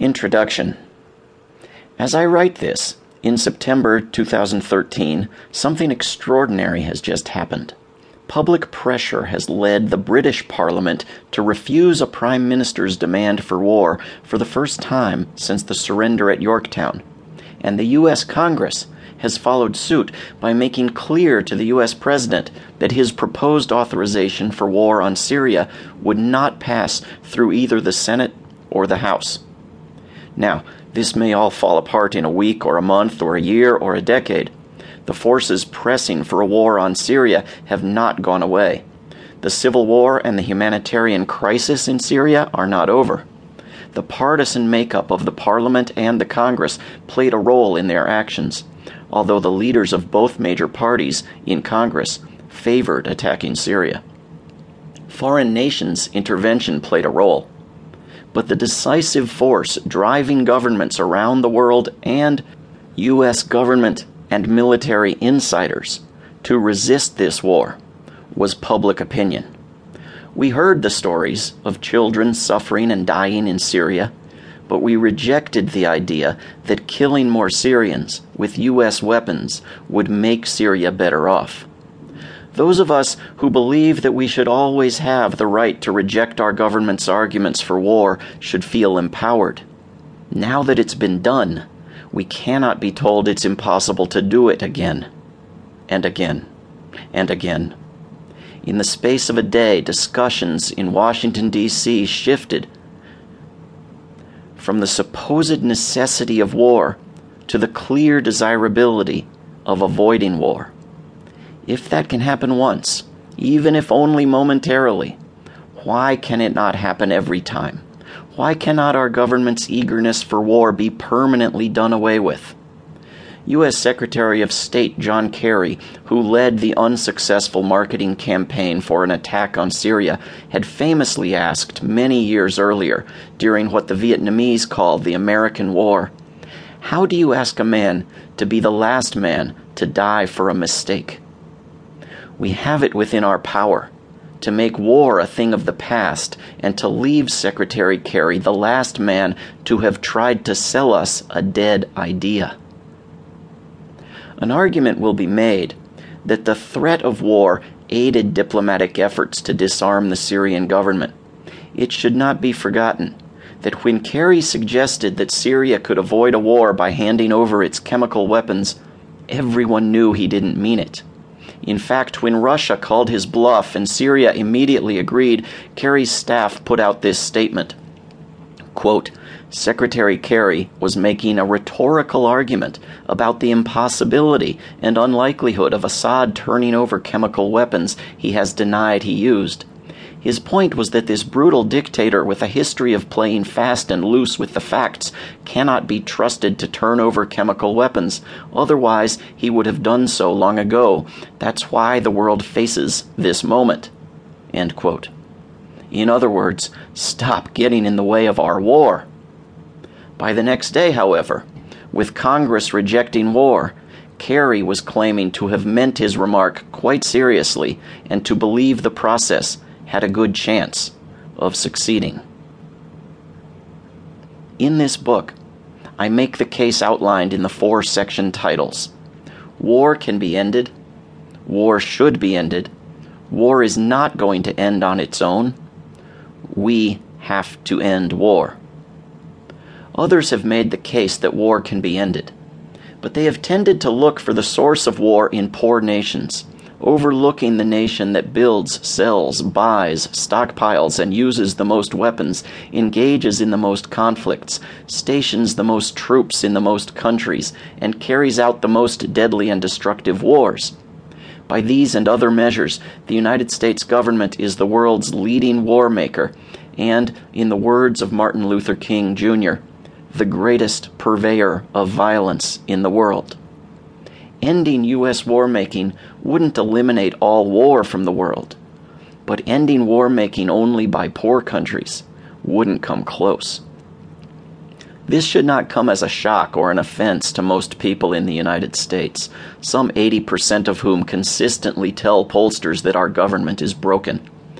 Introduction As I write this, in September 2013, something extraordinary has just happened. Public pressure has led the British Parliament to refuse a Prime Minister's demand for war for the first time since the surrender at Yorktown. And the U.S. Congress has followed suit by making clear to the U.S. President that his proposed authorization for war on Syria would not pass through either the Senate or the House. Now, this may all fall apart in a week or a month or a year or a decade. The forces pressing for a war on Syria have not gone away. The civil war and the humanitarian crisis in Syria are not over. The partisan makeup of the Parliament and the Congress played a role in their actions, although the leaders of both major parties in Congress favored attacking Syria. Foreign nations' intervention played a role but the decisive force driving governments around the world and U.S. government and military insiders to resist this war was public opinion. We heard the stories of children suffering and dying in Syria, but we rejected the idea that killing more Syrians with U.S. weapons would make Syria better off. Those of us who believe that we should always have the right to reject our government's arguments for war should feel empowered. Now that it's been done, we cannot be told it's impossible to do it again, and again, and again. In the space of a day, discussions in Washington, D.C. shifted from the supposed necessity of war to the clear desirability of avoiding war. If that can happen once, even if only momentarily, why can it not happen every time? Why cannot our government's eagerness for war be permanently done away with? U.S. Secretary of State John Kerry, who led the unsuccessful marketing campaign for an attack on Syria, had famously asked many years earlier, during what the Vietnamese called the American War, How do you ask a man to be the last man to die for a mistake? We have it within our power to make war a thing of the past and to leave Secretary Kerry the last man to have tried to sell us a dead idea. An argument will be made that the threat of war aided diplomatic efforts to disarm the Syrian government. It should not be forgotten that when Kerry suggested that Syria could avoid a war by handing over its chemical weapons, everyone knew he didn't mean it. In fact, when Russia called his bluff and Syria immediately agreed, Kerry's staff put out this statement. Quote, Secretary Kerry was making a rhetorical argument about the impossibility and unlikelihood of Assad turning over chemical weapons he has denied he used. His point was that this brutal dictator with a history of playing fast and loose with the facts cannot be trusted to turn over chemical weapons. Otherwise, he would have done so long ago. That's why the world faces this moment. In other words, stop getting in the way of our war. By the next day, however, with Congress rejecting war, Kerry was claiming to have meant his remark quite seriously and to believe the process had a good chance of succeeding. In this book, I make the case outlined in the four section titles. War can be ended. War should be ended. War is not going to end on its own. We have to end war. Others have made the case that war can be ended, but they have tended to look for the source of war in poor nations overlooking the nation that builds, sells, buys, stockpiles, and uses the most weapons, engages in the most conflicts, stations the most troops in the most countries, and carries out the most deadly and destructive wars. By these and other measures, the United States government is the world's leading war maker, and, in the words of Martin Luther King Jr., the greatest purveyor of violence in the world ending U.S. war making wouldn't eliminate all war from the world, but ending war making only by poor countries wouldn't come close. This should not come as a shock or an offense to most people in the United States, some 80% of whom consistently tell pollsters that our government is broken.